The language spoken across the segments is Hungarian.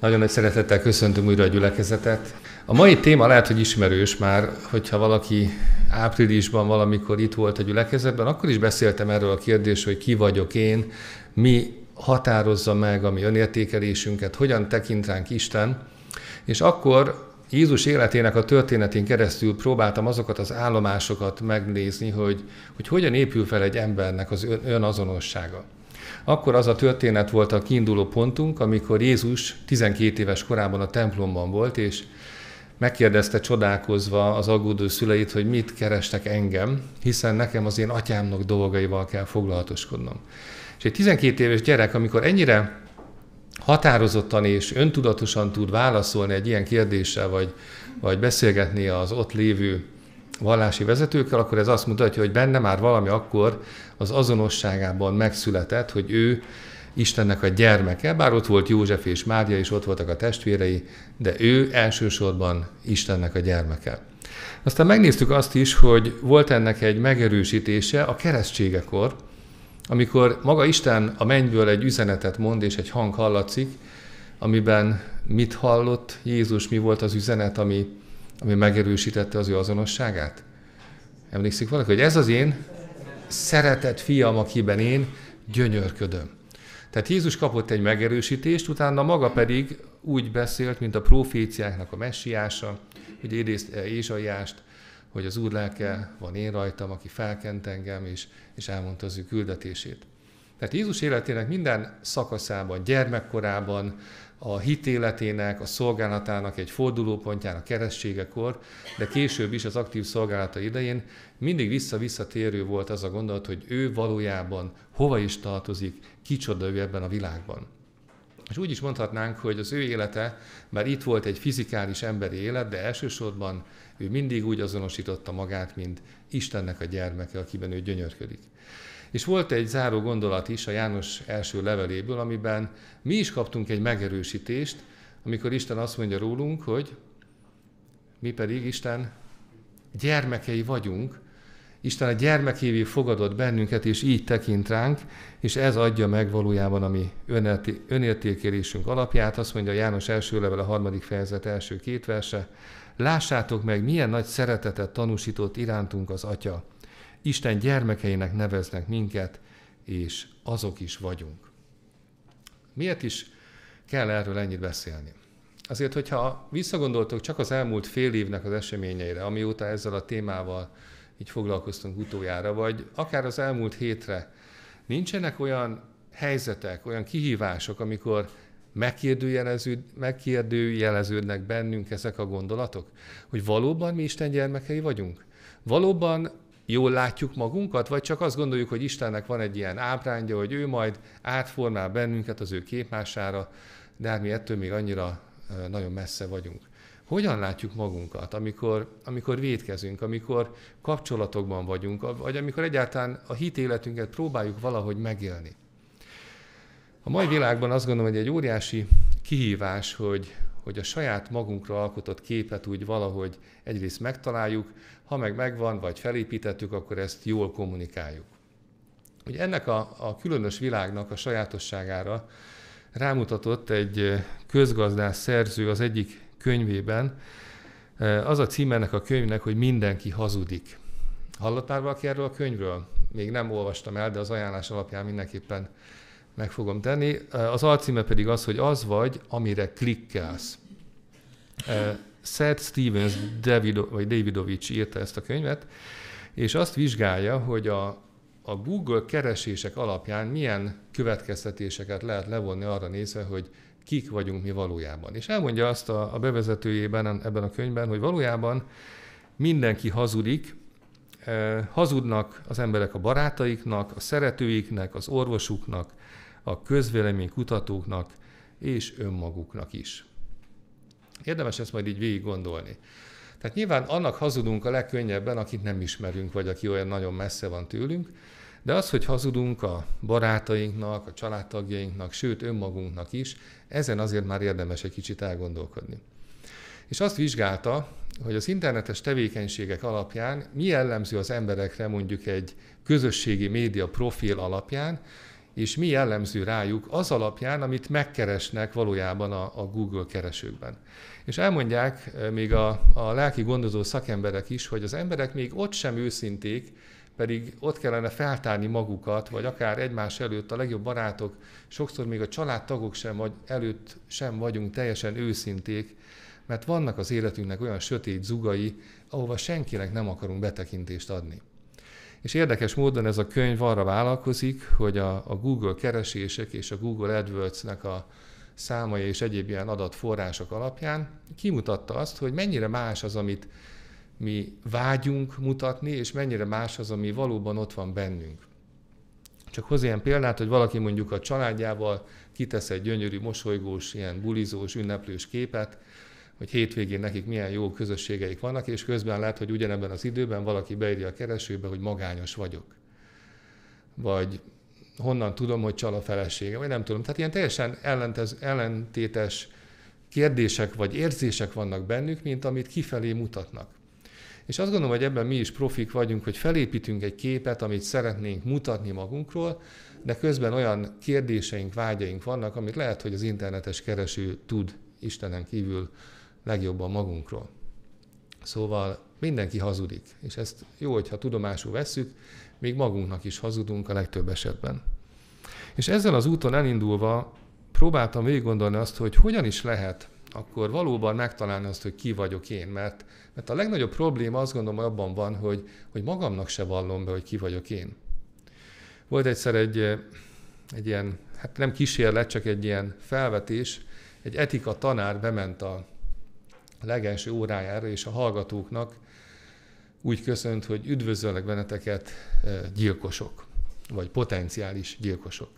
Nagyon nagy szeretettel köszöntöm újra a gyülekezetet. A mai téma lehet, hogy ismerős már, hogyha valaki áprilisban valamikor itt volt a gyülekezetben, akkor is beszéltem erről a kérdésről, hogy ki vagyok én, mi határozza meg a mi önértékelésünket, hogyan tekint ránk Isten, és akkor Jézus életének a történetén keresztül próbáltam azokat az állomásokat megnézni, hogy, hogy hogyan épül fel egy embernek az önazonossága. Akkor az a történet volt a kiinduló pontunk, amikor Jézus 12 éves korában a templomban volt, és megkérdezte csodálkozva az aggódó szüleit, hogy mit kerestek engem, hiszen nekem az én atyámnak dolgaival kell foglalatoskodnom. És egy 12 éves gyerek, amikor ennyire határozottan és öntudatosan tud válaszolni egy ilyen kérdéssel, vagy, vagy beszélgetni az ott lévő vallási vezetőkkel, akkor ez azt mutatja, hogy benne már valami akkor az azonosságában megszületett, hogy ő Istennek a gyermeke, bár ott volt József és Mária, és ott voltak a testvérei, de ő elsősorban Istennek a gyermeke. Aztán megnéztük azt is, hogy volt ennek egy megerősítése a keresztségekor, amikor maga Isten a mennyből egy üzenetet mond, és egy hang hallatszik, amiben mit hallott Jézus, mi volt az üzenet, ami, ami megerősítette az ő azonosságát? Emlékszik valaki, hogy ez az én szeretett fiam, akiben én gyönyörködöm. Tehát Jézus kapott egy megerősítést, utána maga pedig úgy beszélt, mint a proféciáknak a messiása, hogy idézte Ézsaiást, hogy az Úr lelke van én rajtam, aki felkent engem, és, és elmondta az ő küldetését. Tehát Jézus életének minden szakaszában, gyermekkorában, a hitéletének, a szolgálatának egy fordulópontján, a keresztségekor, de később is az aktív szolgálata idején mindig vissza-visszatérő volt az a gondolat, hogy ő valójában hova is tartozik, kicsoda ő ebben a világban. És úgy is mondhatnánk, hogy az ő élete, bár itt volt egy fizikális emberi élet, de elsősorban ő mindig úgy azonosította magát, mint Istennek a gyermeke, akiben ő gyönyörködik. És volt egy záró gondolat is a János első leveléből, amiben mi is kaptunk egy megerősítést, amikor Isten azt mondja rólunk, hogy mi pedig Isten gyermekei vagyunk, Isten a gyermekévé fogadott bennünket, és így tekint ránk, és ez adja meg valójában a mi önértékelésünk alapját. Azt mondja János első level a harmadik fejezet első két verse. Lássátok meg, milyen nagy szeretetet tanúsított irántunk az Atya. Isten gyermekeinek neveznek minket, és azok is vagyunk. Miért is kell erről ennyit beszélni? Azért, hogyha visszagondoltok csak az elmúlt fél évnek az eseményeire, amióta ezzel a témával így foglalkoztunk utoljára, vagy akár az elmúlt hétre, nincsenek olyan helyzetek, olyan kihívások, amikor megkérdőjeleződ, megkérdőjeleződnek bennünk ezek a gondolatok? Hogy valóban mi Isten gyermekei vagyunk? Valóban jól látjuk magunkat, vagy csak azt gondoljuk, hogy Istennek van egy ilyen ábrándja, hogy ő majd átformál bennünket az ő képmására, de hát mi ettől még annyira nagyon messze vagyunk. Hogyan látjuk magunkat, amikor, amikor védkezünk, amikor kapcsolatokban vagyunk, vagy amikor egyáltalán a hitéletünket próbáljuk valahogy megélni? A mai világban azt gondolom, hogy egy óriási kihívás, hogy, hogy a saját magunkra alkotott képet úgy valahogy egyrészt megtaláljuk, ha meg megvan, vagy felépítettük, akkor ezt jól kommunikáljuk. Ugye ennek a, a különös világnak a sajátosságára rámutatott egy közgazdász szerző az egyik könyvében. Az a címe ennek a könyvnek, hogy mindenki hazudik. Hallott már valaki erről a könyvről? Még nem olvastam el, de az ajánlás alapján mindenképpen meg fogom tenni. Az alcíme pedig az, hogy az vagy, amire klikkelsz. Seth Stevens Davido, vagy Davidovics írta ezt a könyvet, és azt vizsgálja, hogy a, a Google keresések alapján milyen következtetéseket lehet levonni arra nézve, hogy kik vagyunk mi valójában. És elmondja azt a, a bevezetőjében ebben a könyvben, hogy valójában mindenki hazudik, eh, hazudnak az emberek a barátaiknak, a szeretőiknek, az orvosuknak, a közvéleménykutatóknak és önmaguknak is. Érdemes ezt majd így végig gondolni. Tehát nyilván annak hazudunk a legkönnyebben, akit nem ismerünk, vagy aki olyan nagyon messze van tőlünk, de az, hogy hazudunk a barátainknak, a családtagjainknak, sőt önmagunknak is, ezen azért már érdemes egy kicsit elgondolkodni. És azt vizsgálta, hogy az internetes tevékenységek alapján mi jellemző az emberekre mondjuk egy közösségi média profil alapján, és mi jellemző rájuk az alapján, amit megkeresnek valójában a, a Google keresőkben. És elmondják még a, a lelki gondozó szakemberek is, hogy az emberek még ott sem őszinték, pedig ott kellene feltárni magukat, vagy akár egymás előtt a legjobb barátok, sokszor még a családtagok sem vagy, előtt sem vagyunk teljesen őszinték, mert vannak az életünknek olyan sötét zugai, ahova senkinek nem akarunk betekintést adni. És érdekes módon ez a könyv arra vállalkozik, hogy a, a Google keresések és a Google AdWords-nek a számai és egyéb ilyen adatforrások alapján kimutatta azt, hogy mennyire más az, amit mi vágyunk mutatni, és mennyire más az, ami valóban ott van bennünk. Csak hoz ilyen példát, hogy valaki mondjuk a családjával kitesz egy gyönyörű, mosolygós, ilyen bulizós, ünneplős képet, hogy hétvégén nekik milyen jó közösségeik vannak, és közben lehet, hogy ugyanebben az időben valaki beírja a keresőbe, hogy magányos vagyok. Vagy honnan tudom, hogy csal a felesége, vagy nem tudom. Tehát ilyen teljesen ellentez, ellentétes kérdések vagy érzések vannak bennük, mint amit kifelé mutatnak. És azt gondolom, hogy ebben mi is profik vagyunk, hogy felépítünk egy képet, amit szeretnénk mutatni magunkról, de közben olyan kérdéseink, vágyaink vannak, amit lehet, hogy az internetes kereső tud Istenen kívül legjobban magunkról. Szóval mindenki hazudik, és ezt jó, hogyha tudomásul vesszük, még magunknak is hazudunk a legtöbb esetben. És ezzel az úton elindulva próbáltam végig gondolni azt, hogy hogyan is lehet akkor valóban megtalálni azt, hogy ki vagyok én. Mert, mert a legnagyobb probléma azt gondolom abban van, hogy, hogy magamnak se vallom be, hogy ki vagyok én. Volt egyszer egy, egy ilyen, hát nem kísérlet, csak egy ilyen felvetés, egy etika tanár bement a legelső órájára, és a hallgatóknak úgy köszönt, hogy üdvözöllek benneteket gyilkosok, vagy potenciális gyilkosok.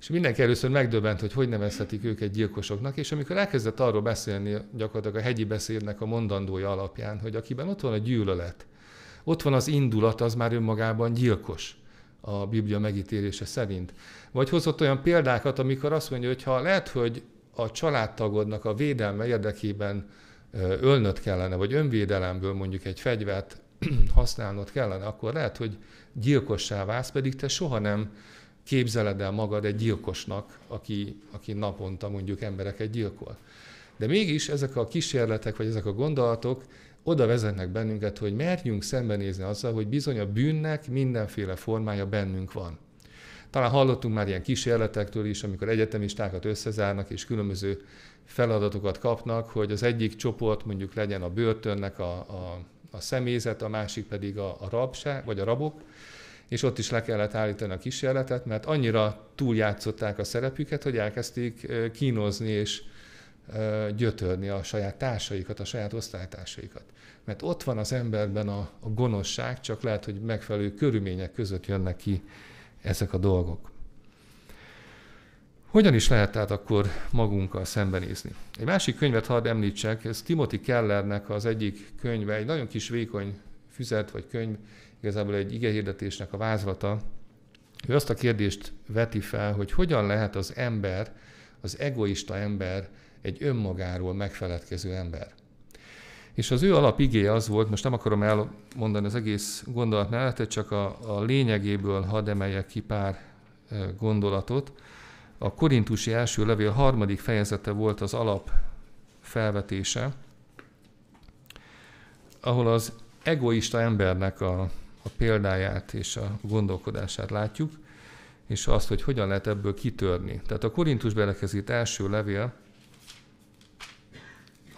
És mindenki először megdöbbent, hogy hogy nevezhetik őket gyilkosoknak, és amikor elkezdett arról beszélni gyakorlatilag a hegyi beszédnek a mondandója alapján, hogy akiben ott van a gyűlölet, ott van az indulat, az már önmagában gyilkos a Biblia megítélése szerint. Vagy hozott olyan példákat, amikor azt mondja, hogy ha lehet, hogy a családtagodnak a védelme érdekében ölnöd kellene, vagy önvédelemből mondjuk egy fegyvert használnod kellene, akkor lehet, hogy gyilkossá válsz, pedig te soha nem képzeled el magad egy gyilkosnak, aki, aki naponta mondjuk embereket gyilkol. De mégis ezek a kísérletek, vagy ezek a gondolatok oda vezetnek bennünket, hogy merjünk szembenézni azzal, hogy bizony a bűnnek mindenféle formája bennünk van. Talán hallottunk már ilyen kísérletektől is, amikor egyetemistákat összezárnak, és különböző feladatokat kapnak, hogy az egyik csoport mondjuk legyen a börtönnek a, a, a személyzet, a másik pedig a, a rabság, vagy a rabok, és ott is le kellett állítani a kísérletet, mert annyira túljátszották a szerepüket, hogy elkezdték kínozni és gyötörni a saját társaikat, a saját osztálytársaikat. Mert ott van az emberben a, a gonoszság, csak lehet, hogy megfelelő körülmények között jönnek ki ezek a dolgok. Hogyan is lehet tehát akkor magunkkal szembenézni? Egy másik könyvet hadd említsek, ez Timothy Kellernek az egyik könyve, egy nagyon kis vékony füzet vagy könyv, igazából egy igehirdetésnek a vázlata. Ő azt a kérdést veti fel, hogy hogyan lehet az ember, az egoista ember egy önmagáról megfeledkező ember. És az ő alapigéje az volt, most nem akarom elmondani az egész gondolatmenetet, csak a, a lényegéből hadd emeljek ki pár e, gondolatot. A korintusi első levél harmadik fejezete volt az alap felvetése, ahol az egoista embernek a, a példáját és a gondolkodását látjuk, és azt, hogy hogyan lehet ebből kitörni. Tehát a Korintus belekezít első levél,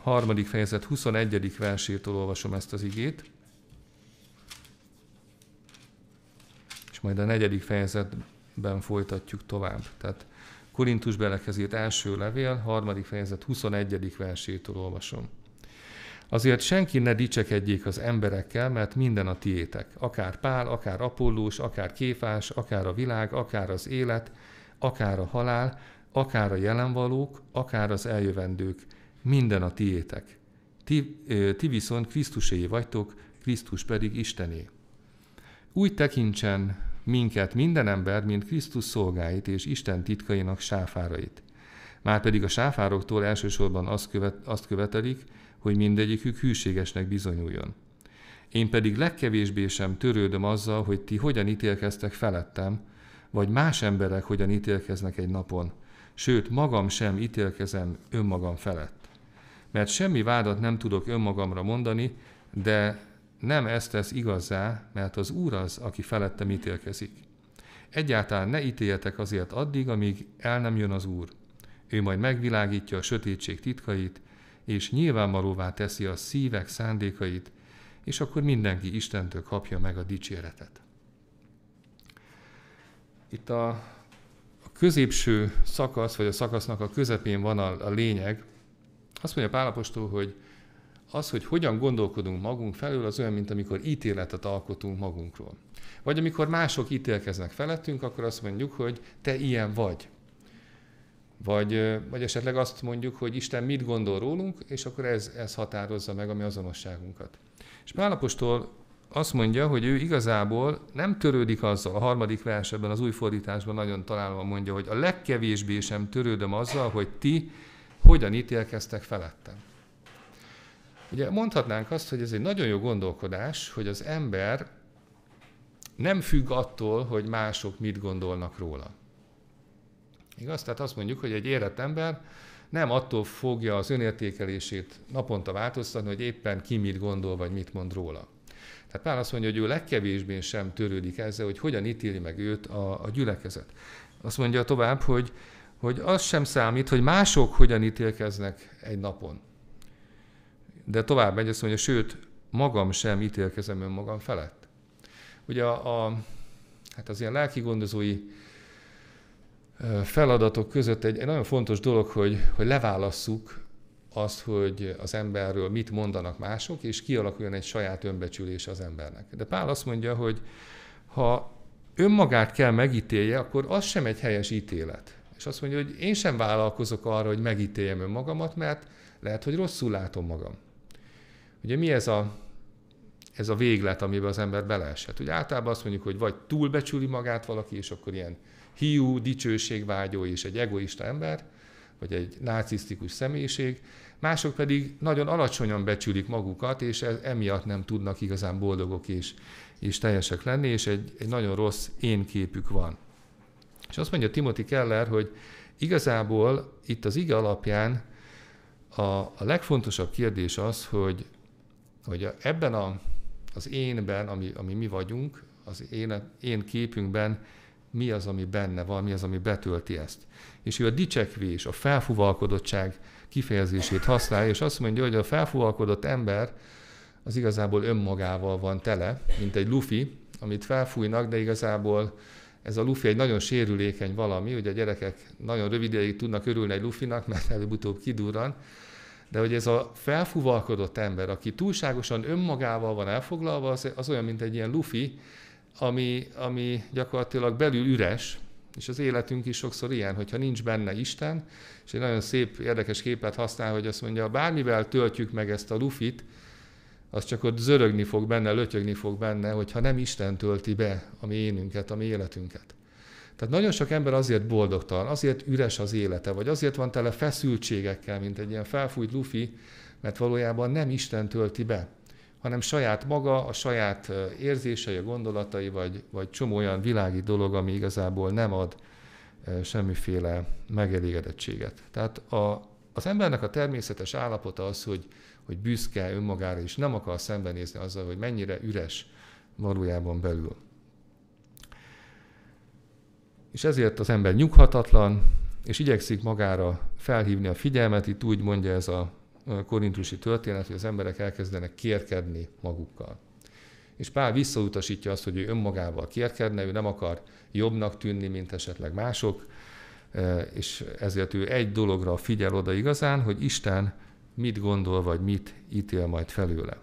harmadik fejezet 21. versétől olvasom ezt az igét, és majd a negyedik fejezetben folytatjuk tovább. Tehát Korintus belekezít első levél, harmadik fejezet 21. versétől olvasom. Azért senki ne dicsekedjék az emberekkel, mert minden a tiétek. Akár Pál, akár Apollós, akár Kéfás, akár a világ, akár az élet, akár a halál, akár a jelenvalók, akár az eljövendők, minden a tiétek. Ti, ti viszont Krisztusé vagytok, Krisztus pedig Istené. Úgy tekintsen minket minden ember, mint Krisztus szolgáit és Isten titkainak sáfárait. Márpedig a sáfároktól elsősorban azt, követ, azt követelik, hogy mindegyikük hűségesnek bizonyuljon. Én pedig legkevésbé sem törődöm azzal, hogy ti hogyan ítélkeztek felettem, vagy más emberek hogyan ítélkeznek egy napon, sőt, magam sem ítélkezem önmagam felett. Mert semmi vádat nem tudok önmagamra mondani, de nem ezt tesz igazzá, mert az Úr az, aki felettem ítélkezik. Egyáltalán ne ítéljetek azért addig, amíg el nem jön az Úr. Ő majd megvilágítja a sötétség titkait, és nyilvánvalóvá teszi a szívek szándékait, és akkor mindenki Istentől kapja meg a dicséretet. Itt a, a középső szakasz, vagy a szakasznak a közepén van a, a lényeg. Azt mondja Pálapostól, hogy az, hogy hogyan gondolkodunk magunk felől, az olyan, mint amikor ítéletet alkotunk magunkról. Vagy amikor mások ítélkeznek felettünk, akkor azt mondjuk, hogy te ilyen vagy. Vagy, vagy esetleg azt mondjuk, hogy Isten mit gondol rólunk, és akkor ez, ez határozza meg a mi azonosságunkat. És Pálapostól azt mondja, hogy ő igazából nem törődik azzal, a harmadik versben, az új fordításban nagyon találva mondja, hogy a legkevésbé sem törődöm azzal, hogy ti hogyan ítélkeztek felettem. Ugye mondhatnánk azt, hogy ez egy nagyon jó gondolkodás, hogy az ember nem függ attól, hogy mások mit gondolnak róla. Igaz? Tehát azt mondjuk, hogy egy érett ember nem attól fogja az önértékelését naponta változtatni, hogy éppen ki mit gondol, vagy mit mond róla. Tehát Pál azt mondja, hogy ő legkevésbé sem törődik ezzel, hogy hogyan ítéli meg őt a, a gyülekezet. Azt mondja tovább, hogy, hogy az sem számít, hogy mások hogyan ítélkeznek egy napon. De tovább megy, azt mondja, sőt, magam sem ítélkezem önmagam felett. Ugye a, a, hát az ilyen lelki gondozói feladatok között egy, egy nagyon fontos dolog, hogy, hogy leválasszuk azt, hogy az emberről mit mondanak mások, és kialakuljon egy saját önbecsülés az embernek. De Pál azt mondja, hogy ha önmagát kell megítélje, akkor az sem egy helyes ítélet. És azt mondja, hogy én sem vállalkozok arra, hogy megítéljem önmagamat, mert lehet, hogy rosszul látom magam. Ugye mi ez a, ez a véglet, amiben az ember beleesett? Ugye általában azt mondjuk, hogy vagy túlbecsüli magát valaki, és akkor ilyen hiú, dicsőségvágyó és egy egoista ember, vagy egy narcisztikus személyiség, mások pedig nagyon alacsonyan becsülik magukat, és e, emiatt nem tudnak igazán boldogok és, és teljesek lenni, és egy, egy nagyon rossz én képük van. És azt mondja Timothy Keller, hogy igazából itt az ige alapján a, a legfontosabb kérdés az, hogy, hogy ebben a, az énben, ami, ami mi vagyunk, az én, én képünkben mi az, ami benne van, mi az, ami betölti ezt. És ő a dicsekvés, a felfuvalkodottság kifejezését használja, és azt mondja, hogy a felfuvalkodott ember az igazából önmagával van tele, mint egy lufi, amit felfújnak, de igazából ez a lufi egy nagyon sérülékeny valami, ugye a gyerekek nagyon rövid ideig tudnak örülni egy lufinak, mert előbb-utóbb kidurran, de hogy ez a felfuvalkodott ember, aki túlságosan önmagával van elfoglalva, az, az olyan, mint egy ilyen lufi, ami, ami gyakorlatilag belül üres, és az életünk is sokszor ilyen, hogyha nincs benne Isten, és egy nagyon szép, érdekes képet használ, hogy azt mondja, bármivel töltjük meg ezt a lufit, az csak ott zörögni fog benne, lötyögni fog benne, hogyha nem Isten tölti be a mi énünket, a mi életünket. Tehát nagyon sok ember azért boldogtalan, azért üres az élete, vagy azért van tele feszültségekkel, mint egy ilyen felfújt lufi, mert valójában nem Isten tölti be hanem saját maga, a saját érzései, a gondolatai, vagy, vagy csomó olyan világi dolog, ami igazából nem ad semmiféle megelégedettséget. Tehát a, az embernek a természetes állapota az, hogy, hogy büszke önmagára, és nem akar szembenézni azzal, hogy mennyire üres valójában belül. És ezért az ember nyughatatlan, és igyekszik magára felhívni a figyelmet, itt úgy mondja ez a korintusi történet, hogy az emberek elkezdenek kérkedni magukkal. És Pál visszautasítja azt, hogy ő önmagával kérkedne, ő nem akar jobbnak tűnni, mint esetleg mások, e, és ezért ő egy dologra figyel oda igazán, hogy Isten mit gondol, vagy mit ítél majd felőle.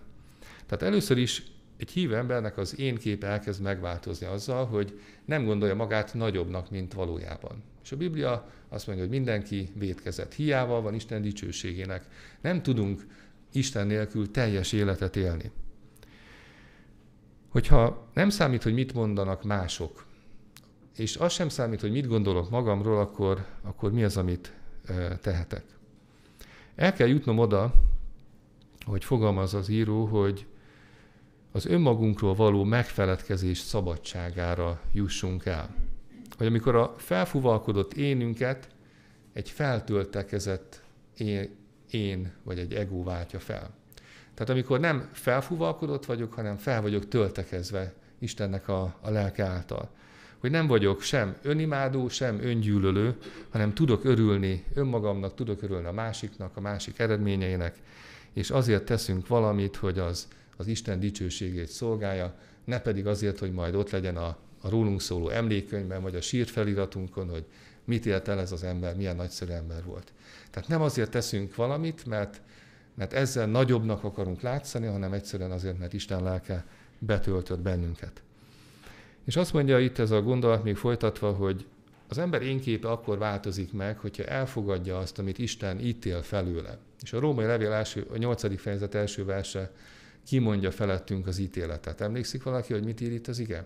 Tehát először is egy hívő embernek az én kép elkezd megváltozni azzal, hogy nem gondolja magát nagyobbnak, mint valójában. És a Biblia azt mondja, hogy mindenki vétkezett. Hiával van Isten dicsőségének. Nem tudunk Isten nélkül teljes életet élni. Hogyha nem számít, hogy mit mondanak mások, és az sem számít, hogy mit gondolok magamról, akkor, akkor mi az, amit tehetek. El kell jutnom oda, hogy fogalmaz az író, hogy az önmagunkról való megfeledkezés szabadságára jussunk el. hogy amikor a felfúvalkodott énünket egy feltöltekezett én, én vagy egy ego váltja fel. Tehát amikor nem felfúvalkodott vagyok, hanem fel vagyok töltekezve Istennek a, a lelke által. Hogy nem vagyok sem önimádó, sem öngyűlölő, hanem tudok örülni önmagamnak, tudok örülni a másiknak, a másik eredményeinek, és azért teszünk valamit, hogy az, az Isten dicsőségét szolgálja, ne pedig azért, hogy majd ott legyen a, a rólunk szóló emlékkönyvben, vagy a sírfeliratunkon, hogy mit élt el ez az ember, milyen nagyszerű ember volt. Tehát nem azért teszünk valamit, mert, mert ezzel nagyobbnak akarunk látszani, hanem egyszerűen azért, mert Isten lelke betöltött bennünket. És azt mondja itt ez a gondolat még folytatva, hogy az ember énképe akkor változik meg, hogyha elfogadja azt, amit Isten ítél felőle. És a római levél első, a nyolcadik fejezet első verse kimondja felettünk az ítéletet. Emlékszik valaki, hogy mit ír itt az ige?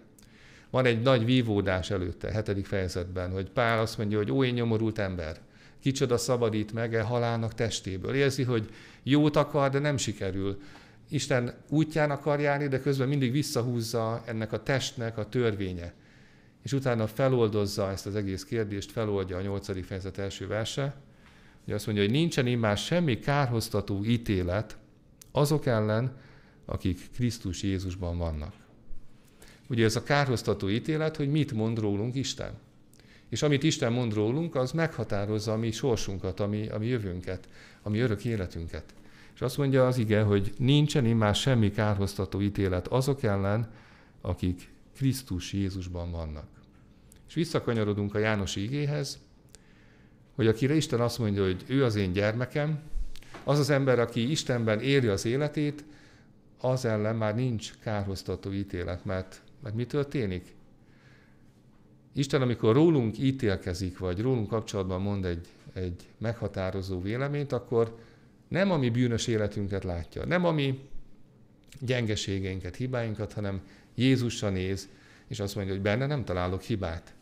Van egy nagy vívódás előtte, hetedik fejezetben, hogy Pál azt mondja, hogy ó, én nyomorult ember, kicsoda szabadít meg e halálnak testéből. Érzi, hogy jót akar, de nem sikerül. Isten útján akar járni, de közben mindig visszahúzza ennek a testnek a törvénye. És utána feloldozza ezt az egész kérdést, feloldja a nyolcadik fejezet első verse, hogy azt mondja, hogy nincsen immár semmi kárhoztató ítélet azok ellen, akik Krisztus Jézusban vannak. Ugye ez a kárhoztató ítélet, hogy mit mond rólunk Isten. És amit Isten mond rólunk, az meghatározza a mi sorsunkat, a mi, a mi jövőnket, a mi örök életünket. És azt mondja az ige, hogy nincsen immár semmi kárhoztató ítélet azok ellen, akik Krisztus Jézusban vannak. És visszakanyarodunk a János igéhez, hogy akire Isten azt mondja, hogy ő az én gyermekem, az az ember, aki Istenben éri az életét, az ellen már nincs kárhoztató ítélet, mert, mert mi történik? Isten, amikor rólunk ítélkezik, vagy rólunk kapcsolatban mond egy, egy meghatározó véleményt, akkor nem a mi bűnös életünket látja, nem a mi gyengeségeinket, hibáinkat, hanem Jézusra néz, és azt mondja, hogy benne nem találok hibát.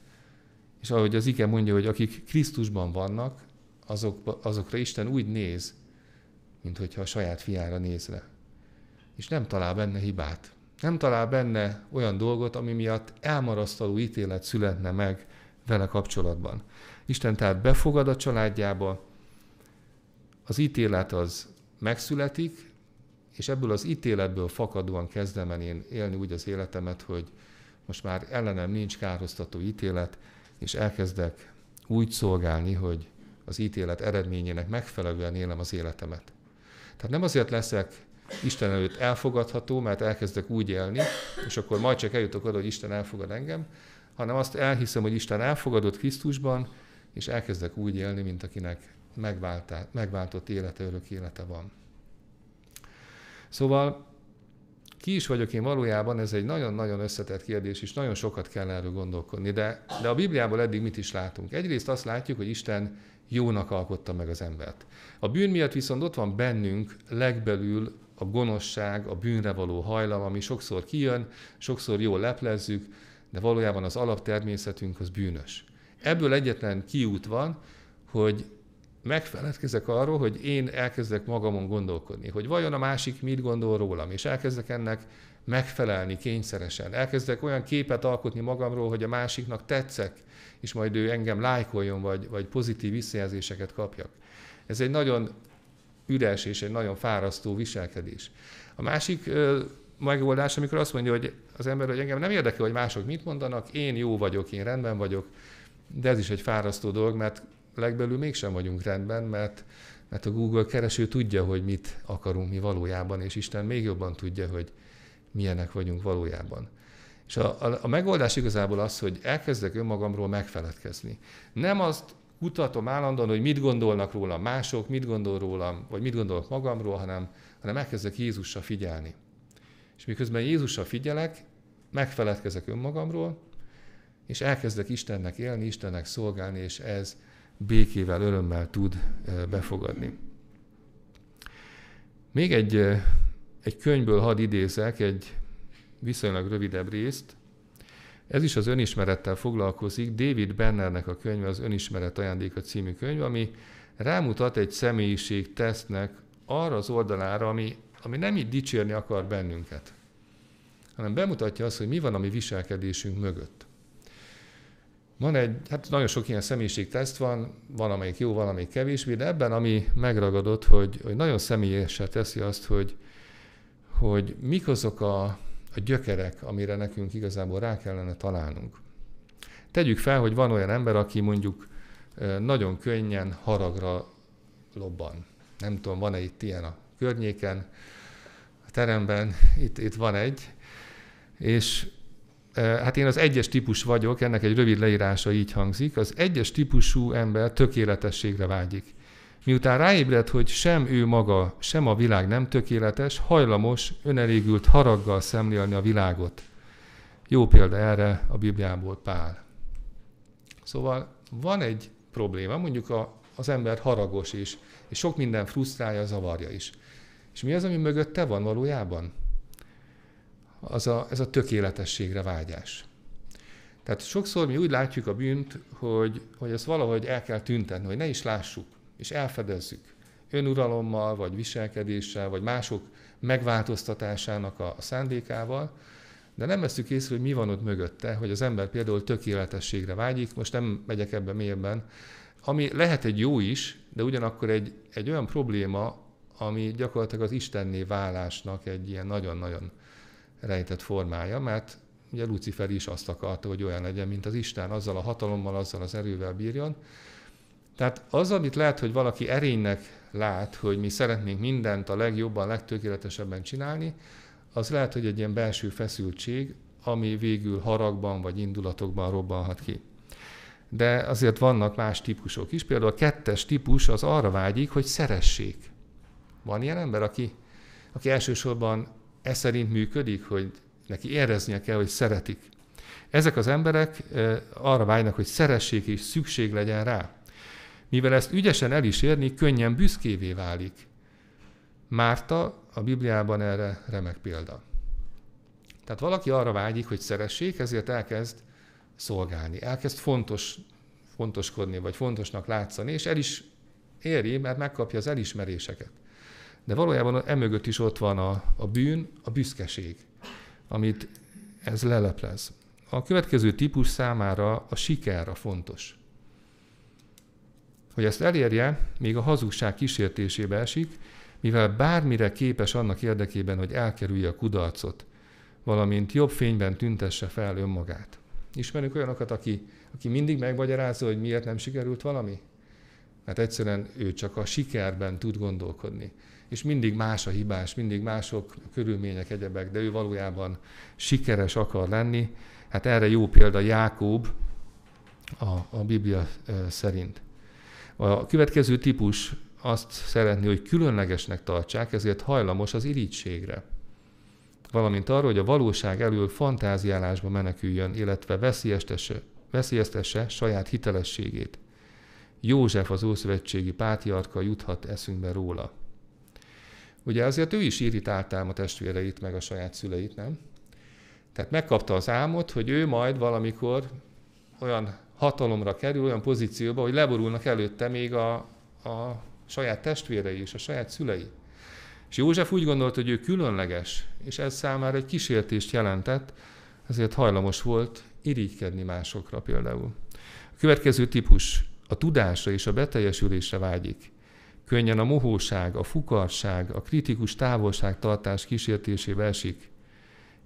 És ahogy az ige mondja, hogy akik Krisztusban vannak, azok, azokra Isten úgy néz, mint hogyha a saját fiára nézne. És nem talál benne hibát. Nem talál benne olyan dolgot, ami miatt elmarasztaló ítélet születne meg vele kapcsolatban. Isten tehát befogad a családjába, az ítélet az megszületik, és ebből az ítéletből fakadóan kezdem el én élni úgy az életemet, hogy most már ellenem nincs kárhoztató ítélet, és elkezdek úgy szolgálni, hogy az ítélet eredményének megfelelően élem az életemet. Tehát nem azért leszek Isten előtt elfogadható, mert elkezdek úgy élni, és akkor majd csak eljutok oda, hogy Isten elfogad engem, hanem azt elhiszem, hogy Isten elfogadott Krisztusban, és elkezdek úgy élni, mint akinek megváltott élete, örök élete van. Szóval ki is vagyok én valójában, ez egy nagyon-nagyon összetett kérdés, és nagyon sokat kell erről gondolkodni, de, de a Bibliából eddig mit is látunk? Egyrészt azt látjuk, hogy Isten jónak alkotta meg az embert. A bűn miatt viszont ott van bennünk legbelül a gonoszság, a bűnre való hajlam, ami sokszor kijön, sokszor jól leplezzük, de valójában az alaptermészetünk az bűnös. Ebből egyetlen kiút van, hogy megfeledkezek arról, hogy én elkezdek magamon gondolkodni, hogy vajon a másik mit gondol rólam, és elkezdek ennek megfelelni kényszeresen. Elkezdek olyan képet alkotni magamról, hogy a másiknak tetszek, és majd ő engem lájkoljon, vagy, vagy pozitív visszajelzéseket kapjak. Ez egy nagyon üres és egy nagyon fárasztó viselkedés. A másik megoldás, amikor azt mondja, hogy az ember, hogy engem nem érdekel, hogy mások mit mondanak, én jó vagyok, én rendben vagyok, de ez is egy fárasztó dolog, mert legbelül mégsem vagyunk rendben, mert, mert a Google kereső tudja, hogy mit akarunk mi valójában, és Isten még jobban tudja, hogy milyenek vagyunk valójában. És a, a, a megoldás igazából az, hogy elkezdek önmagamról megfeledkezni. Nem azt kutatom állandóan, hogy mit gondolnak rólam mások, mit gondol rólam, vagy mit gondolok magamról, hanem, hanem elkezdek Jézusra figyelni. És miközben Jézusra figyelek, megfeledkezek önmagamról, és elkezdek Istennek élni, Istennek szolgálni, és ez békével, örömmel tud befogadni. Még egy, egy könyvből hadd idézek egy viszonylag rövidebb részt. Ez is az önismerettel foglalkozik. David Bennernek a könyve az Önismeret ajándéka című könyv, ami rámutat egy személyiség tesztnek arra az oldalára, ami, ami nem így dicsérni akar bennünket, hanem bemutatja azt, hogy mi van a mi viselkedésünk mögött. Van egy, hát nagyon sok ilyen személyiségteszt van, van amelyik jó, van amelyik kevésbé, de ebben ami megragadott, hogy, hogy nagyon személyesen teszi azt, hogy, hogy mik azok a, a gyökerek, amire nekünk igazából rá kellene találnunk. Tegyük fel, hogy van olyan ember, aki mondjuk nagyon könnyen haragra lobban. Nem tudom, van-e itt ilyen a környéken, a teremben, itt, itt van egy, és hát én az egyes típus vagyok, ennek egy rövid leírása így hangzik, az egyes típusú ember tökéletességre vágyik. Miután ráébred, hogy sem ő maga, sem a világ nem tökéletes, hajlamos, önelégült haraggal szemlélni a világot. Jó példa erre a Bibliából Pál. Szóval van egy probléma, mondjuk a, az ember haragos is, és sok minden frusztrálja, zavarja is. És mi az, ami mögötte van valójában? Az a, ez a tökéletességre vágyás. Tehát sokszor mi úgy látjuk a bűnt, hogy, hogy ezt valahogy el kell tüntetni, hogy ne is lássuk, és elfedezzük. Önuralommal, vagy viselkedéssel, vagy mások megváltoztatásának a szándékával, de nem veszük észre, hogy mi van ott mögötte, hogy az ember például tökéletességre vágyik, most nem megyek ebbe mélyebben, ami lehet egy jó is, de ugyanakkor egy, egy olyan probléma, ami gyakorlatilag az Istenné válásnak egy ilyen nagyon-nagyon rejtett formája, mert ugye Lucifer is azt akarta, hogy olyan legyen, mint az Isten, azzal a hatalommal, azzal az erővel bírjon. Tehát az, amit lehet, hogy valaki erénynek lát, hogy mi szeretnénk mindent a legjobban, legtökéletesebben csinálni, az lehet, hogy egy ilyen belső feszültség, ami végül haragban vagy indulatokban robbanhat ki. De azért vannak más típusok is. Például a kettes típus az arra vágyik, hogy szeressék. Van ilyen ember, aki, aki elsősorban e szerint működik, hogy neki éreznie kell, hogy szeretik. Ezek az emberek arra vágynak, hogy szeressék és szükség legyen rá. Mivel ezt ügyesen el is érni, könnyen büszkévé válik. Márta a Bibliában erre remek példa. Tehát valaki arra vágyik, hogy szeressék, ezért elkezd szolgálni, elkezd fontos, fontoskodni, vagy fontosnak látszani, és el is éri, mert megkapja az elismeréseket. De valójában emögött is ott van a, a bűn, a büszkeség, amit ez leleplez. A következő típus számára a siker a fontos. Hogy ezt elérje, még a hazugság kísértésébe esik, mivel bármire képes annak érdekében, hogy elkerülje a kudarcot, valamint jobb fényben tüntesse fel önmagát. Ismerünk olyanokat, aki, aki mindig megmagyarázza, hogy miért nem sikerült valami? Mert egyszerűen ő csak a sikerben tud gondolkodni. És mindig más a hibás, mindig mások körülmények, egyebek, de ő valójában sikeres akar lenni. Hát erre jó példa Jákób a, a Biblia szerint. A következő típus azt szeretné, hogy különlegesnek tartsák, ezért hajlamos az irítségre. Valamint arra, hogy a valóság elől fantáziálásba meneküljön, illetve veszélyeztesse, veszélyeztesse saját hitelességét. József az Ószövetségi pátriarka juthat eszünkbe róla. Ugye azért ő is irritált a testvéreit, meg a saját szüleit, nem? Tehát megkapta az álmot, hogy ő majd valamikor olyan hatalomra kerül, olyan pozícióba, hogy leborulnak előtte még a, a saját testvérei és a saját szülei. És József úgy gondolt, hogy ő különleges, és ez számára egy kísértést jelentett, ezért hajlamos volt irigykedni másokra például. A következő típus a tudásra és a beteljesülésre vágyik. Könnyen a mohóság, a fukarság, a kritikus távolságtartás kísértésébe esik.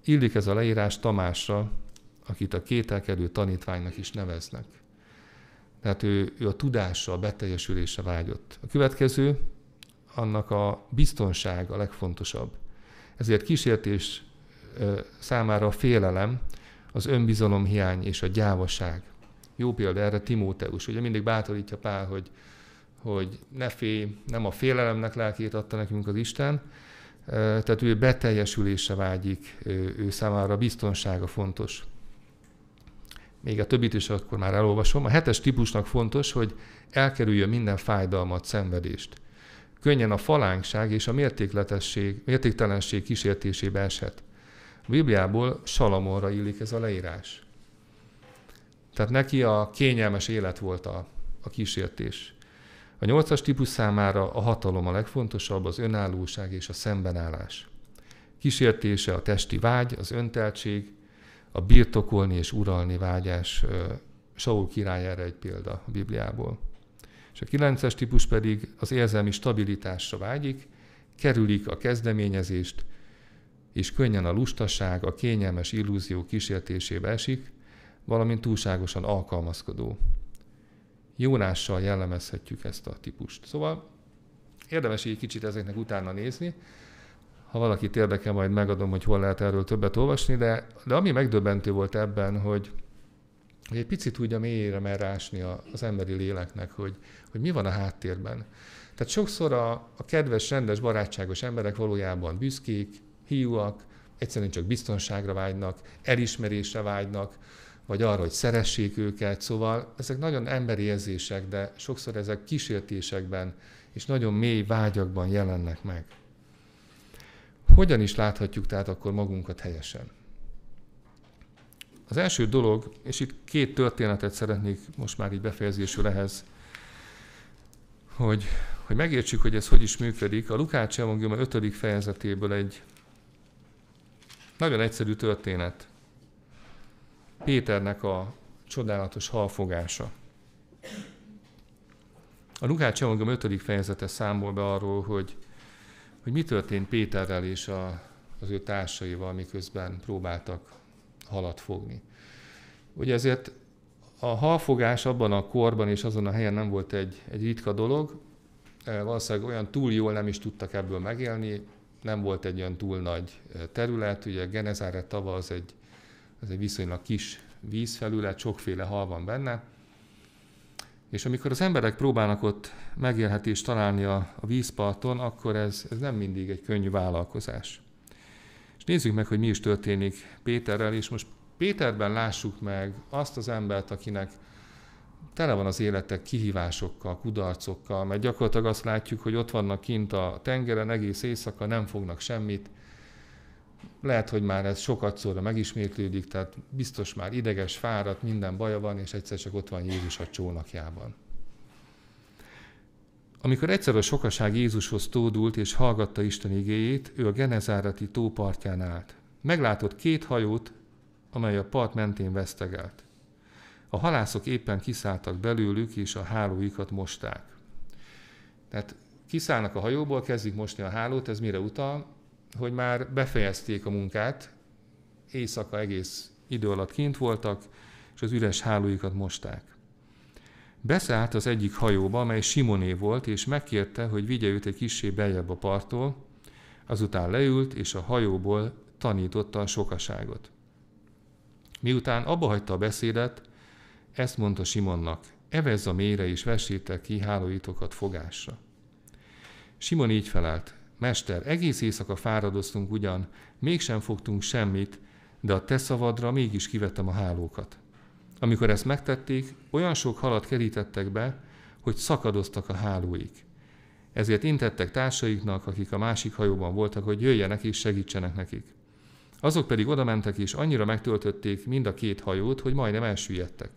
Illik ez a leírás Tamásra, akit a kételkedő tanítványnak is neveznek. Tehát ő, ő a tudásra, a beteljesülésre vágyott. A következő, annak a biztonság a legfontosabb. Ezért kísértés számára a félelem, az önbizalom hiány és a gyávaság. Jó példa erre Timóteus. Ugye mindig bátorítja Pál, hogy, hogy ne félj, nem a félelemnek lelkét adta nekünk az Isten, tehát ő beteljesülésre vágyik, ő számára biztonsága fontos még a többit is akkor már elolvasom. A hetes típusnak fontos, hogy elkerüljön minden fájdalmat, szenvedést. Könnyen a falánkság és a mértékletesség, mértéktelenség kísértésébe eshet. A Bibliából Salamonra illik ez a leírás. Tehát neki a kényelmes élet volt a, a kísértés. A nyolcas típus számára a hatalom a legfontosabb, az önállóság és a szembenállás. Kísértése a testi vágy, az önteltség, a birtokolni és uralni vágyás Saul király egy példa a Bibliából. És a kilences típus pedig az érzelmi stabilitásra vágyik, kerülik a kezdeményezést, és könnyen a lustaság, a kényelmes illúzió kísértésébe esik, valamint túlságosan alkalmazkodó. Jónással jellemezhetjük ezt a típust. Szóval érdemes egy kicsit ezeknek utána nézni. Ha valakit érdekel, majd megadom, hogy hol lehet erről többet olvasni, de, de ami megdöbbentő volt ebben, hogy, hogy egy picit tudja mélyére merásni az emberi léleknek, hogy, hogy mi van a háttérben. Tehát sokszor a, a kedves, rendes, barátságos emberek valójában büszkék, hiúak, egyszerűen csak biztonságra vágynak, elismerésre vágynak, vagy arra, hogy szeressék őket. Szóval ezek nagyon emberi érzések, de sokszor ezek kísértésekben és nagyon mély vágyakban jelennek meg. Hogyan is láthatjuk tehát akkor magunkat helyesen? Az első dolog, és itt két történetet szeretnék most már így befejezésül ehhez, hogy, hogy megértsük, hogy ez hogy is működik. A Lukács Evangélium 5. fejezetéből egy nagyon egyszerű történet. Péternek a csodálatos halfogása. A Lukács Evangélium 5. fejezete számol be arról, hogy, hogy mi történt Péterrel és a, az ő társaival, miközben próbáltak halat fogni. Ugye ezért a halfogás abban a korban és azon a helyen nem volt egy, egy ritka dolog, e, valószínűleg olyan túl jól nem is tudtak ebből megélni, nem volt egy olyan túl nagy e, terület, ugye Genezáret tava az egy, az egy viszonylag kis vízfelület, sokféle hal van benne, és amikor az emberek próbálnak ott megélhetést találni a, a vízparton, akkor ez, ez nem mindig egy könnyű vállalkozás. És nézzük meg, hogy mi is történik Péterrel, és most Péterben lássuk meg azt az embert, akinek tele van az életek kihívásokkal, kudarcokkal, mert gyakorlatilag azt látjuk, hogy ott vannak kint a tengeren egész éjszaka, nem fognak semmit, lehet, hogy már ez sokat szóra megismétlődik, tehát biztos már ideges, fáradt, minden baja van, és egyszer csak ott van Jézus a csónakjában. Amikor egyszer a sokaság Jézushoz tódult és hallgatta Isten igéjét, ő a Genezárati tó partján állt. Meglátott két hajót, amely a part mentén vesztegelt. A halászok éppen kiszálltak belőlük, és a hálóikat mosták. Tehát kiszállnak a hajóból, kezdik mosni a hálót, ez mire utal? Hogy már befejezték a munkát, éjszaka egész idő alatt kint voltak, és az üres hálóikat mosták. Beszállt az egyik hajóba, amely Simoné volt, és megkérte, hogy vigye őt egy kissé beljebb a parttól, azután leült, és a hajóból tanította a sokaságot. Miután abba hagyta a beszédet, ezt mondta Simonnak, evezz a mélyre és vessétek ki hálóitokat fogásra. Simon így felelt, Mester, egész éjszaka fáradoztunk ugyan, mégsem fogtunk semmit, de a te szavadra mégis kivettem a hálókat. Amikor ezt megtették, olyan sok halat kerítettek be, hogy szakadoztak a hálóik. Ezért intettek társaiknak, akik a másik hajóban voltak, hogy jöjjenek és segítsenek nekik. Azok pedig odamentek és annyira megtöltötték mind a két hajót, hogy majdnem elsüllyedtek.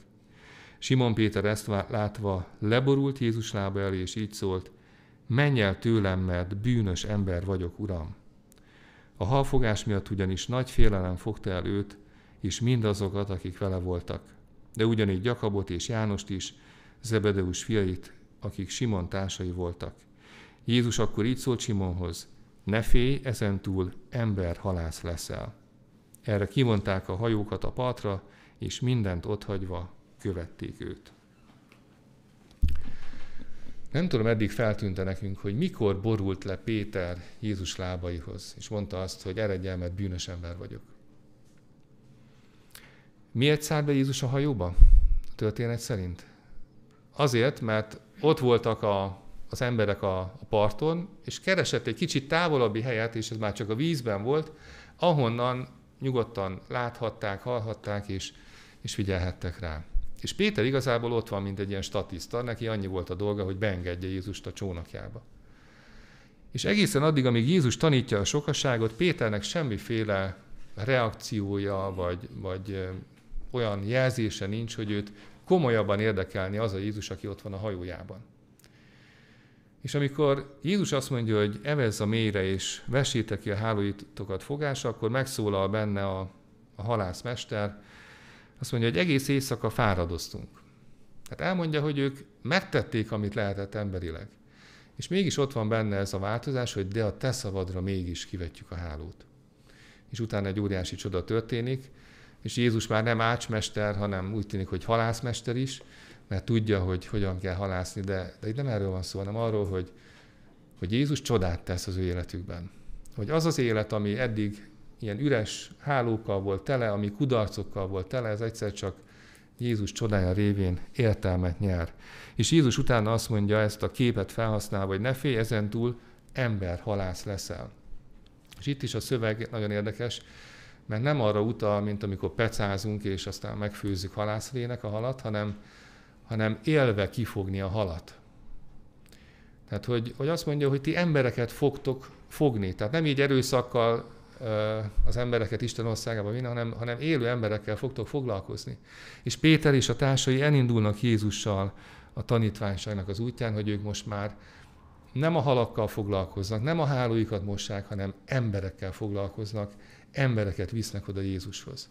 Simon Péter ezt látva leborult Jézus lába elé, és így szólt, menj el tőlem, mert bűnös ember vagyok, Uram. A halfogás miatt ugyanis nagy félelem fogta el őt, és mindazokat, akik vele voltak. De ugyanígy Jakabot és Jánost is, Zebedeus fiait, akik Simon társai voltak. Jézus akkor így szólt Simonhoz, ne félj, ezentúl ember halász leszel. Erre kimondták a hajókat a partra, és mindent otthagyva követték őt. Nem tudom, eddig feltűnte nekünk, hogy mikor borult le Péter Jézus lábaihoz, és mondta azt, hogy eredj el, mert bűnös ember vagyok. Miért szállt be Jézus a hajóba? A történet szerint. Azért, mert ott voltak a, az emberek a, a parton, és keresett egy kicsit távolabbi helyet, és ez már csak a vízben volt, ahonnan nyugodtan láthatták, hallhatták, és, és figyelhettek rá. És Péter igazából ott van, mint egy ilyen statiszta, neki annyi volt a dolga, hogy beengedje Jézust a csónakjába. És egészen addig, amíg Jézus tanítja a sokasságot, Péternek semmiféle reakciója, vagy, vagy olyan jelzése nincs, hogy őt komolyabban érdekelni az a Jézus, aki ott van a hajójában. És amikor Jézus azt mondja, hogy evezz a mélyre és vessétek ki a hálóitokat fogásra, akkor megszólal benne a, a halászmester, Azt mondja, hogy egész éjszaka fáradoztunk. Tehát elmondja, hogy ők megtették, amit lehetett emberileg. És mégis ott van benne ez a változás, hogy de a te szavadra mégis kivetjük a hálót. És utána egy óriási csoda történik, és Jézus már nem ácsmester, hanem úgy tűnik, hogy halászmester is, mert tudja, hogy hogyan kell halászni, de, de itt nem erről van szó, hanem arról, hogy, hogy Jézus csodát tesz az ő életükben. Hogy az az élet, ami eddig ilyen üres hálókkal volt tele, ami kudarcokkal volt tele, ez egyszer csak Jézus csodája révén értelmet nyer. És Jézus utána azt mondja ezt a képet felhasználva, hogy ne félj, ezentúl ember halász leszel. És itt is a szöveg nagyon érdekes, mert nem arra utal, mint amikor pecázunk, és aztán megfőzzük halászlének a halat, hanem, hanem élve kifogni a halat. Tehát, hogy, hogy azt mondja, hogy ti embereket fogtok fogni. Tehát nem így erőszakkal az embereket Isten országába vinni, hanem, hanem élő emberekkel fogtok foglalkozni. És Péter és a társai elindulnak Jézussal a tanítványságnak az útján, hogy ők most már nem a halakkal foglalkoznak, nem a hálóikat mossák, hanem emberekkel foglalkoznak, embereket visznek oda Jézushoz.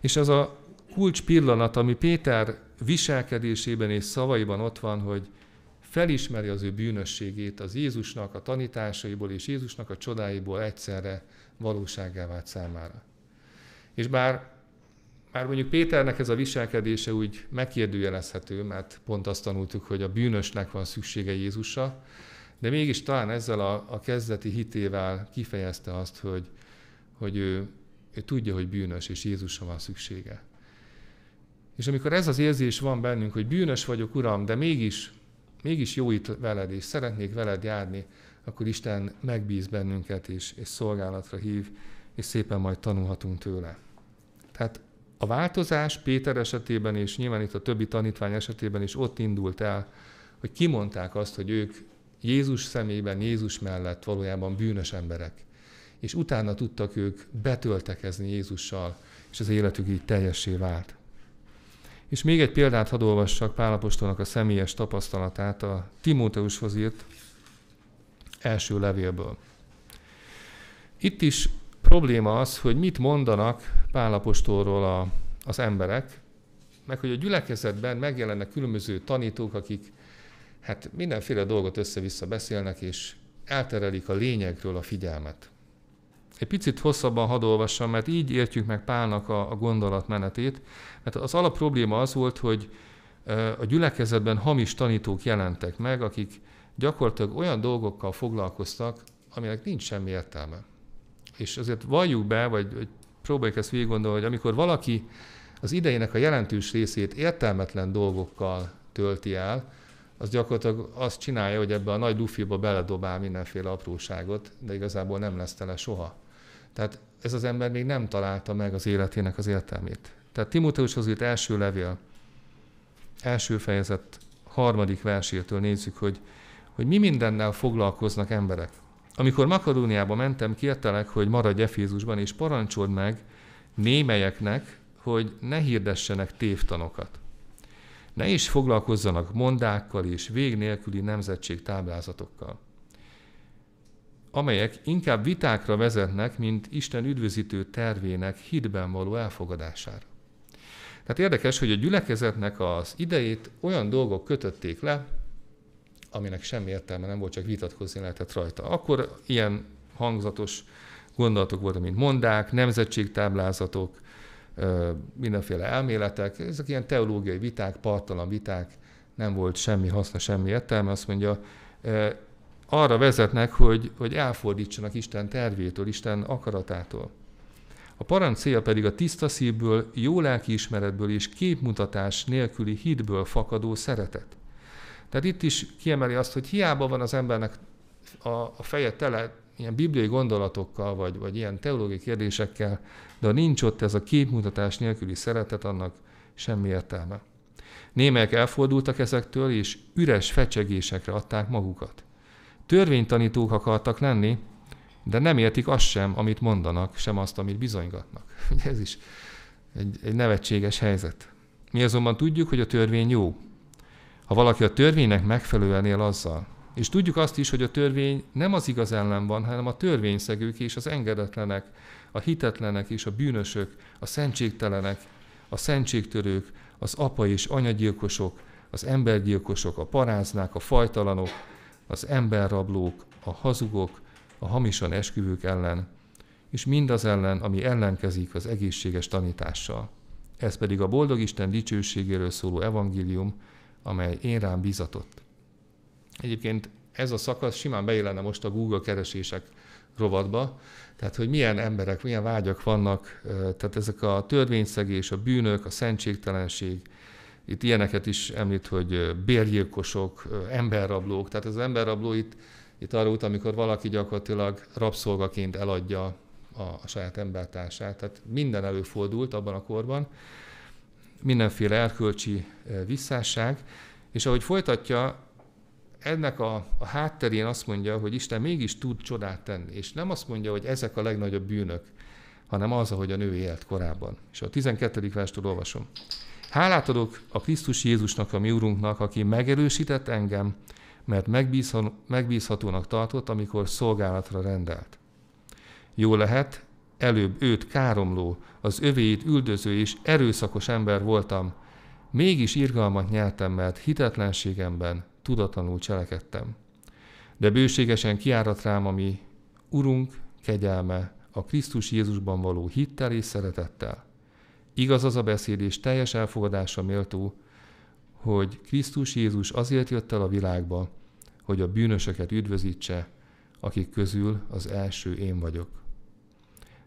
És az a kulcs pillanat, ami Péter viselkedésében és szavaiban ott van, hogy felismeri az ő bűnösségét az Jézusnak a tanításaiból és Jézusnak a csodáiból egyszerre valóságá vált számára. És bár már mondjuk Péternek ez a viselkedése úgy megkérdőjelezhető, mert pont azt tanultuk, hogy a bűnösnek van szüksége Jézusra, de mégis talán ezzel a, a kezdeti hitével kifejezte azt, hogy, hogy ő, ő tudja, hogy bűnös, és Jézusra van szüksége. És amikor ez az érzés van bennünk, hogy bűnös vagyok, Uram, de mégis, mégis jó itt veled, és szeretnék veled járni, akkor Isten megbíz bennünket, és, és szolgálatra hív, és szépen majd tanulhatunk tőle. Tehát a változás Péter esetében, és nyilván itt a többi tanítvány esetében is ott indult el, hogy kimondták azt, hogy ők Jézus szemében, Jézus mellett valójában bűnös emberek. És utána tudtak ők betöltekezni Jézussal, és az életük így teljessé vált. És még egy példát hadd olvassak Pálapostolnak a személyes tapasztalatát a Timóteushoz írt első levélből. Itt is probléma az, hogy mit mondanak Pálapostolról a, az emberek, meg hogy a gyülekezetben megjelennek különböző tanítók, akik hát mindenféle dolgot össze-vissza beszélnek, és elterelik a lényegről a figyelmet. Egy picit hosszabban hadd olvassam, mert így értjük meg Pálnak a, a gondolatmenetét, mert az alap probléma az volt, hogy a gyülekezetben hamis tanítók jelentek meg, akik gyakorlatilag olyan dolgokkal foglalkoztak, aminek nincs semmi értelme. És azért valljuk be, vagy, vagy próbáljuk ezt végig gondolni, hogy amikor valaki az idejének a jelentős részét értelmetlen dolgokkal tölti el, az gyakorlatilag azt csinálja, hogy ebbe a nagy lufiba beledobál mindenféle apróságot, de igazából nem lesz tele soha. Tehát ez az ember még nem találta meg az életének az értelmét. Tehát Timóteushoz írt első levél, első fejezet harmadik versétől nézzük, hogy hogy mi mindennel foglalkoznak emberek. Amikor Makedóniába mentem, kértelek, hogy maradj Efézusban, és parancsold meg némelyeknek, hogy ne hirdessenek tévtanokat. Ne is foglalkozzanak mondákkal és vég nélküli nemzetség táblázatokkal, amelyek inkább vitákra vezetnek, mint Isten üdvözítő tervének hitben való elfogadására. Tehát érdekes, hogy a gyülekezetnek az idejét olyan dolgok kötötték le, aminek semmi értelme nem volt, csak vitatkozni lehetett rajta. Akkor ilyen hangzatos gondolatok voltak, mint mondák, nemzetségtáblázatok, mindenféle elméletek, ezek ilyen teológiai viták, partalan viták, nem volt semmi haszna, semmi értelme. Azt mondja, arra vezetnek, hogy, hogy elfordítsanak Isten tervétől, Isten akaratától. A parancs célja pedig a tiszta szívből, jó lelkiismeretből és képmutatás nélküli hitből fakadó szeretet. Tehát itt is kiemeli azt, hogy hiába van az embernek a, a feje tele ilyen bibliai gondolatokkal, vagy, vagy ilyen teológiai kérdésekkel, de ha nincs ott ez a képmutatás nélküli szeretet, annak semmi értelme. Némelyek elfordultak ezektől, és üres fecsegésekre adták magukat. Törvénytanítók akartak lenni, de nem értik azt sem, amit mondanak, sem azt, amit bizonygatnak. ez is egy, egy nevetséges helyzet. Mi azonban tudjuk, hogy a törvény jó, ha valaki a törvénynek megfelelően él azzal. És tudjuk azt is, hogy a törvény nem az igaz ellen van, hanem a törvényszegők és az engedetlenek, a hitetlenek és a bűnösök, a szentségtelenek, a szentségtörők, az apa és anyagyilkosok, az embergyilkosok, a paráznák, a fajtalanok, az emberrablók, a hazugok, a hamisan esküvők ellen, és mindaz ellen, ami ellenkezik az egészséges tanítással. Ez pedig a boldog Isten dicsőségéről szóló evangélium, amely én rám bizatott. Egyébként ez a szakasz simán beillene most a Google keresések rovatba, tehát hogy milyen emberek, milyen vágyak vannak, tehát ezek a törvényszegés, a bűnök, a szentségtelenség, itt ilyeneket is említ, hogy bérgyilkosok, emberrablók, tehát az emberrabló itt, itt arra út, amikor valaki gyakorlatilag rabszolgaként eladja a, a saját embertársát. Tehát minden előfordult abban a korban, mindenféle erkölcsi visszásság, és ahogy folytatja, ennek a, a hátterén azt mondja, hogy Isten mégis tud csodát tenni, és nem azt mondja, hogy ezek a legnagyobb bűnök, hanem az, ahogy a nő élt korábban. És a 12. verstől olvasom. Hálát adok a Krisztus Jézusnak, a mi Urunknak, aki megerősített engem, mert megbízhatónak tartott, amikor szolgálatra rendelt. Jó lehet, előbb őt káromló, az övéit üldöző és erőszakos ember voltam, mégis irgalmat nyertem, mert hitetlenségemben tudatlanul cselekedtem. De bőségesen kiárat rám, ami Urunk kegyelme a Krisztus Jézusban való hittel és szeretettel. Igaz az a beszéd és teljes elfogadása méltó, hogy Krisztus Jézus azért jött el a világba, hogy a bűnösöket üdvözítse, akik közül az első én vagyok.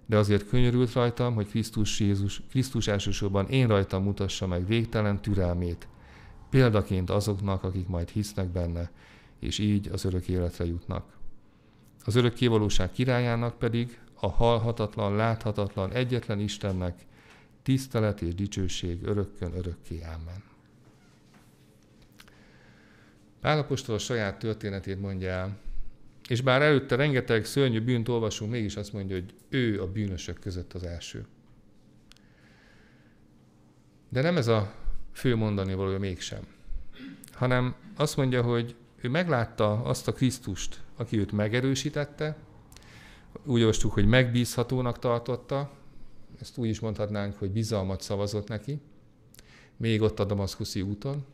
De azért könyörült rajtam, hogy Krisztus Jézus, Krisztus elsősorban én rajtam mutassa meg végtelen türelmét, példaként azoknak, akik majd hisznek benne, és így az örök életre jutnak. Az örök kivalóság királyának pedig a halhatatlan, láthatatlan, egyetlen Istennek tisztelet és dicsőség örökkön örökké. Amen. Pálapostól a saját történetét mondja el, és bár előtte rengeteg szörnyű bűnt olvasunk, mégis azt mondja, hogy ő a bűnösök között az első. De nem ez a fő mondani valója mégsem, hanem azt mondja, hogy ő meglátta azt a Krisztust, aki őt megerősítette, úgy olvastuk, hogy megbízhatónak tartotta, ezt úgy is mondhatnánk, hogy bizalmat szavazott neki, még ott a damaszkuszi úton,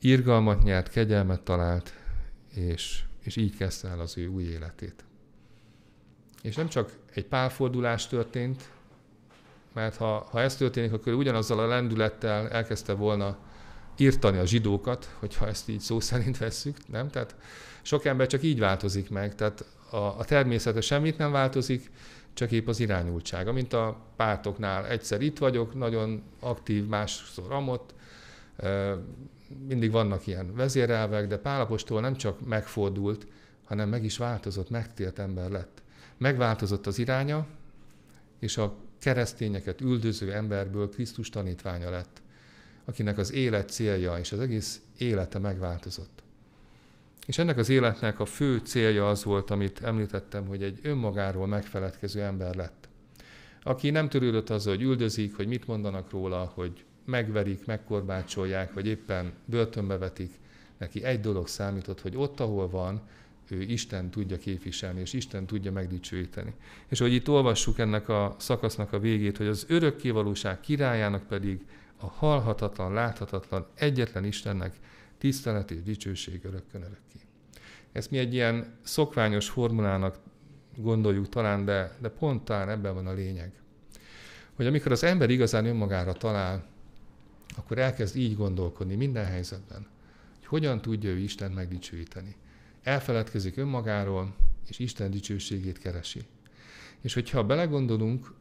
irgalmat nyert, kegyelmet talált, és, és így kezdte el az ő új életét. És nem csak egy pálfordulás történt, mert ha, ha ez történik, akkor ugyanazzal a lendülettel elkezdte volna írtani a zsidókat, hogyha ezt így szó szerint vesszük, nem? Tehát sok ember csak így változik meg, tehát a, a természete semmit nem változik, csak épp az irányultsága, mint a pártoknál. Egyszer itt vagyok, nagyon aktív, másszor amott, mindig vannak ilyen vezérelvek, de Pálapostól nem csak megfordult, hanem meg is változott, megtért ember lett. Megváltozott az iránya, és a keresztényeket üldöző emberből Krisztus tanítványa lett, akinek az élet célja és az egész élete megváltozott. És ennek az életnek a fő célja az volt, amit említettem, hogy egy önmagáról megfeledkező ember lett. Aki nem törődött azzal, hogy üldözik, hogy mit mondanak róla, hogy megverik, megkorbácsolják, vagy éppen börtönbe vetik, neki egy dolog számított, hogy ott, ahol van, ő Isten tudja képviselni, és Isten tudja megdicsőíteni. És hogy itt olvassuk ennek a szakasznak a végét, hogy az örökkévalóság királyának pedig a halhatatlan, láthatatlan, egyetlen Istennek tisztelet és dicsőség örökkön örökké. Ezt mi egy ilyen szokványos formulának gondoljuk talán, de, de pont talán ebben van a lényeg. Hogy amikor az ember igazán önmagára talál, akkor elkezd így gondolkodni minden helyzetben, hogy hogyan tudja ő Isten megdicsőíteni. Elfeledkezik önmagáról, és Isten dicsőségét keresi. És hogyha belegondolunk,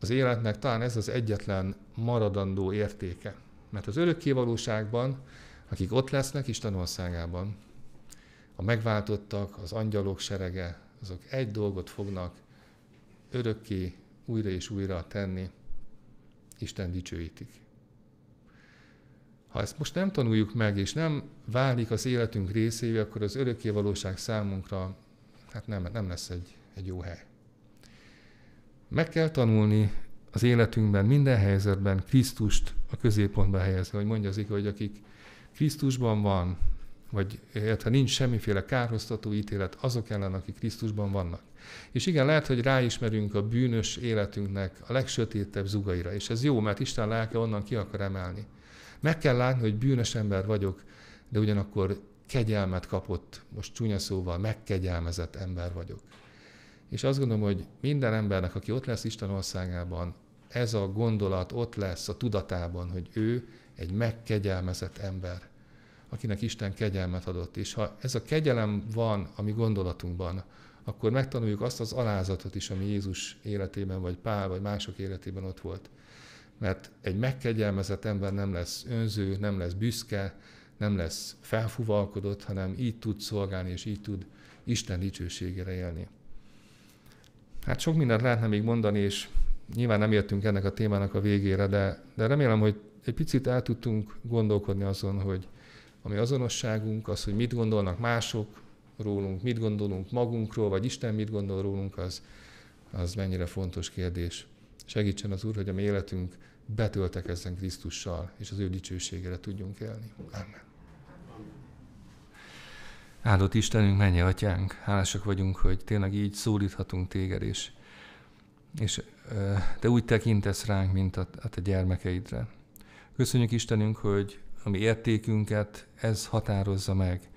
az életnek talán ez az egyetlen maradandó értéke. Mert az örökkévalóságban, akik ott lesznek Isten országában, a megváltottak, az angyalok serege, azok egy dolgot fognak örökké újra és újra tenni, Isten dicsőítik. Ha ezt most nem tanuljuk meg, és nem válik az életünk részévé, akkor az örökké valóság számunkra hát nem, nem lesz egy, egy jó hely. Meg kell tanulni az életünkben, minden helyzetben Krisztust a középpontba helyezni, hogy mondja az hogy akik Krisztusban van, vagy illetve nincs semmiféle kárhoztató ítélet azok ellen, akik Krisztusban vannak. És igen, lehet, hogy ráismerünk a bűnös életünknek a legsötétebb zugaira, és ez jó, mert Isten lelke onnan ki akar emelni. Meg kell látni, hogy bűnös ember vagyok, de ugyanakkor kegyelmet kapott, most csúnya szóval, megkegyelmezett ember vagyok. És azt gondolom, hogy minden embernek, aki ott lesz Isten országában, ez a gondolat ott lesz a tudatában, hogy ő egy megkegyelmezett ember, akinek Isten kegyelmet adott. És ha ez a kegyelem van a mi gondolatunkban, akkor megtanuljuk azt az alázatot is, ami Jézus életében, vagy Pál, vagy mások életében ott volt. Mert egy megkegyelmezett ember nem lesz önző, nem lesz büszke, nem lesz felfuvalkodott, hanem így tud szolgálni, és így tud Isten dicsőségére élni. Hát sok mindent lehetne még mondani, és nyilván nem értünk ennek a témának a végére, de, de remélem, hogy egy picit el tudtunk gondolkodni azon, hogy a mi azonosságunk, az, hogy mit gondolnak mások rólunk, mit gondolunk magunkról, vagy Isten mit gondol rólunk, az, az mennyire fontos kérdés. Segítsen az Úr, hogy a mi életünk betöltekezzen Krisztussal, és az ő dicsőségére tudjunk élni. Amen. Áldott Istenünk, mennyi atyánk, hálásak vagyunk, hogy tényleg így szólíthatunk téged, és, és te úgy tekintesz ránk, mint a, a te gyermekeidre. Köszönjük Istenünk, hogy a mi értékünket ez határozza meg.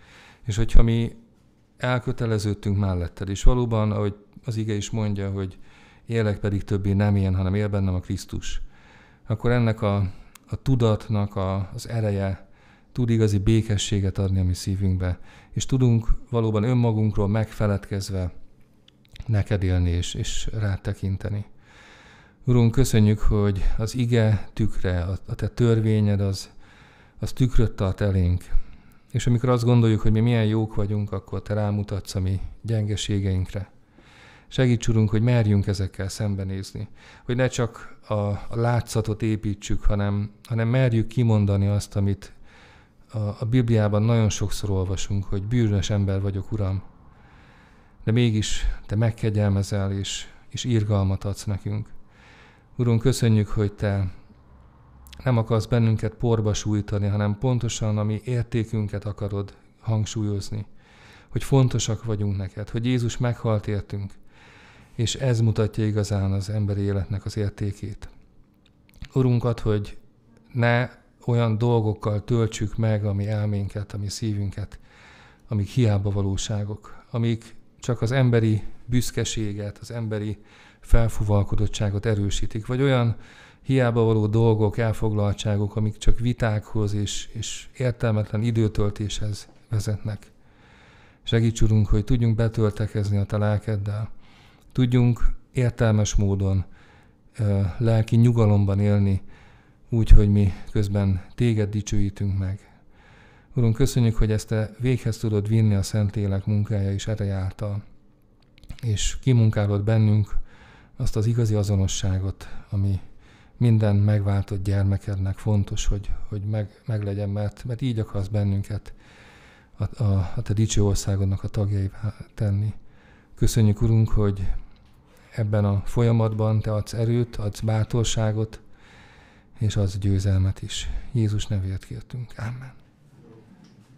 És hogyha mi elköteleződtünk melletted, és valóban, ahogy az ige is mondja, hogy élek pedig többé nem ilyen, hanem él bennem a Krisztus, akkor ennek a, a tudatnak a, az ereje tud igazi békességet adni a mi szívünkbe, és tudunk valóban önmagunkról megfeledkezve neked élni és, és rátekinteni. Urunk, köszönjük, hogy az ige tükre, a, a te törvényed az, az tükröt tart elénk. És amikor azt gondoljuk, hogy mi milyen jók vagyunk, akkor te rámutatsz a mi gyengeségeinkre. Segíts, Urunk, hogy merjünk ezekkel szembenézni. Hogy ne csak a, a látszatot építsük, hanem, hanem merjük kimondani azt, amit a, a Bibliában nagyon sokszor olvasunk, hogy bűnös ember vagyok, Uram. De mégis Te megkegyelmezel, és, és irgalmat adsz nekünk. Urunk, köszönjük, hogy Te nem akarsz bennünket porba sújtani, hanem pontosan a mi értékünket akarod hangsúlyozni. Hogy fontosak vagyunk neked, hogy Jézus meghalt értünk, és ez mutatja igazán az emberi életnek az értékét. Urunkat, hogy ne olyan dolgokkal töltsük meg a mi elménket, a mi szívünket, amik hiába valóságok, amik csak az emberi büszkeséget, az emberi felfuvalkodottságot erősítik, vagy olyan hiába való dolgok, elfoglaltságok, amik csak vitákhoz és, és értelmetlen időtöltéshez vezetnek. Segíts, Urunk, hogy tudjunk betöltekezni a te lelkeddel, tudjunk értelmes módon lelki nyugalomban élni, úgy, hogy mi közben téged dicsőítünk meg. Urunk, köszönjük, hogy ezt te véghez tudod vinni a Szentlélek munkája és ereje által, és kimunkálod bennünk azt az igazi azonosságot, ami minden megváltott gyermekednek fontos, hogy, hogy meg, meglegyen, mert, mert így akarsz bennünket a, a, a te dicső országodnak a tagjaivá tenni. Köszönjük, Urunk, hogy ebben a folyamatban te adsz erőt, adsz bátorságot, és adsz győzelmet is. Jézus nevét kértünk. Amen.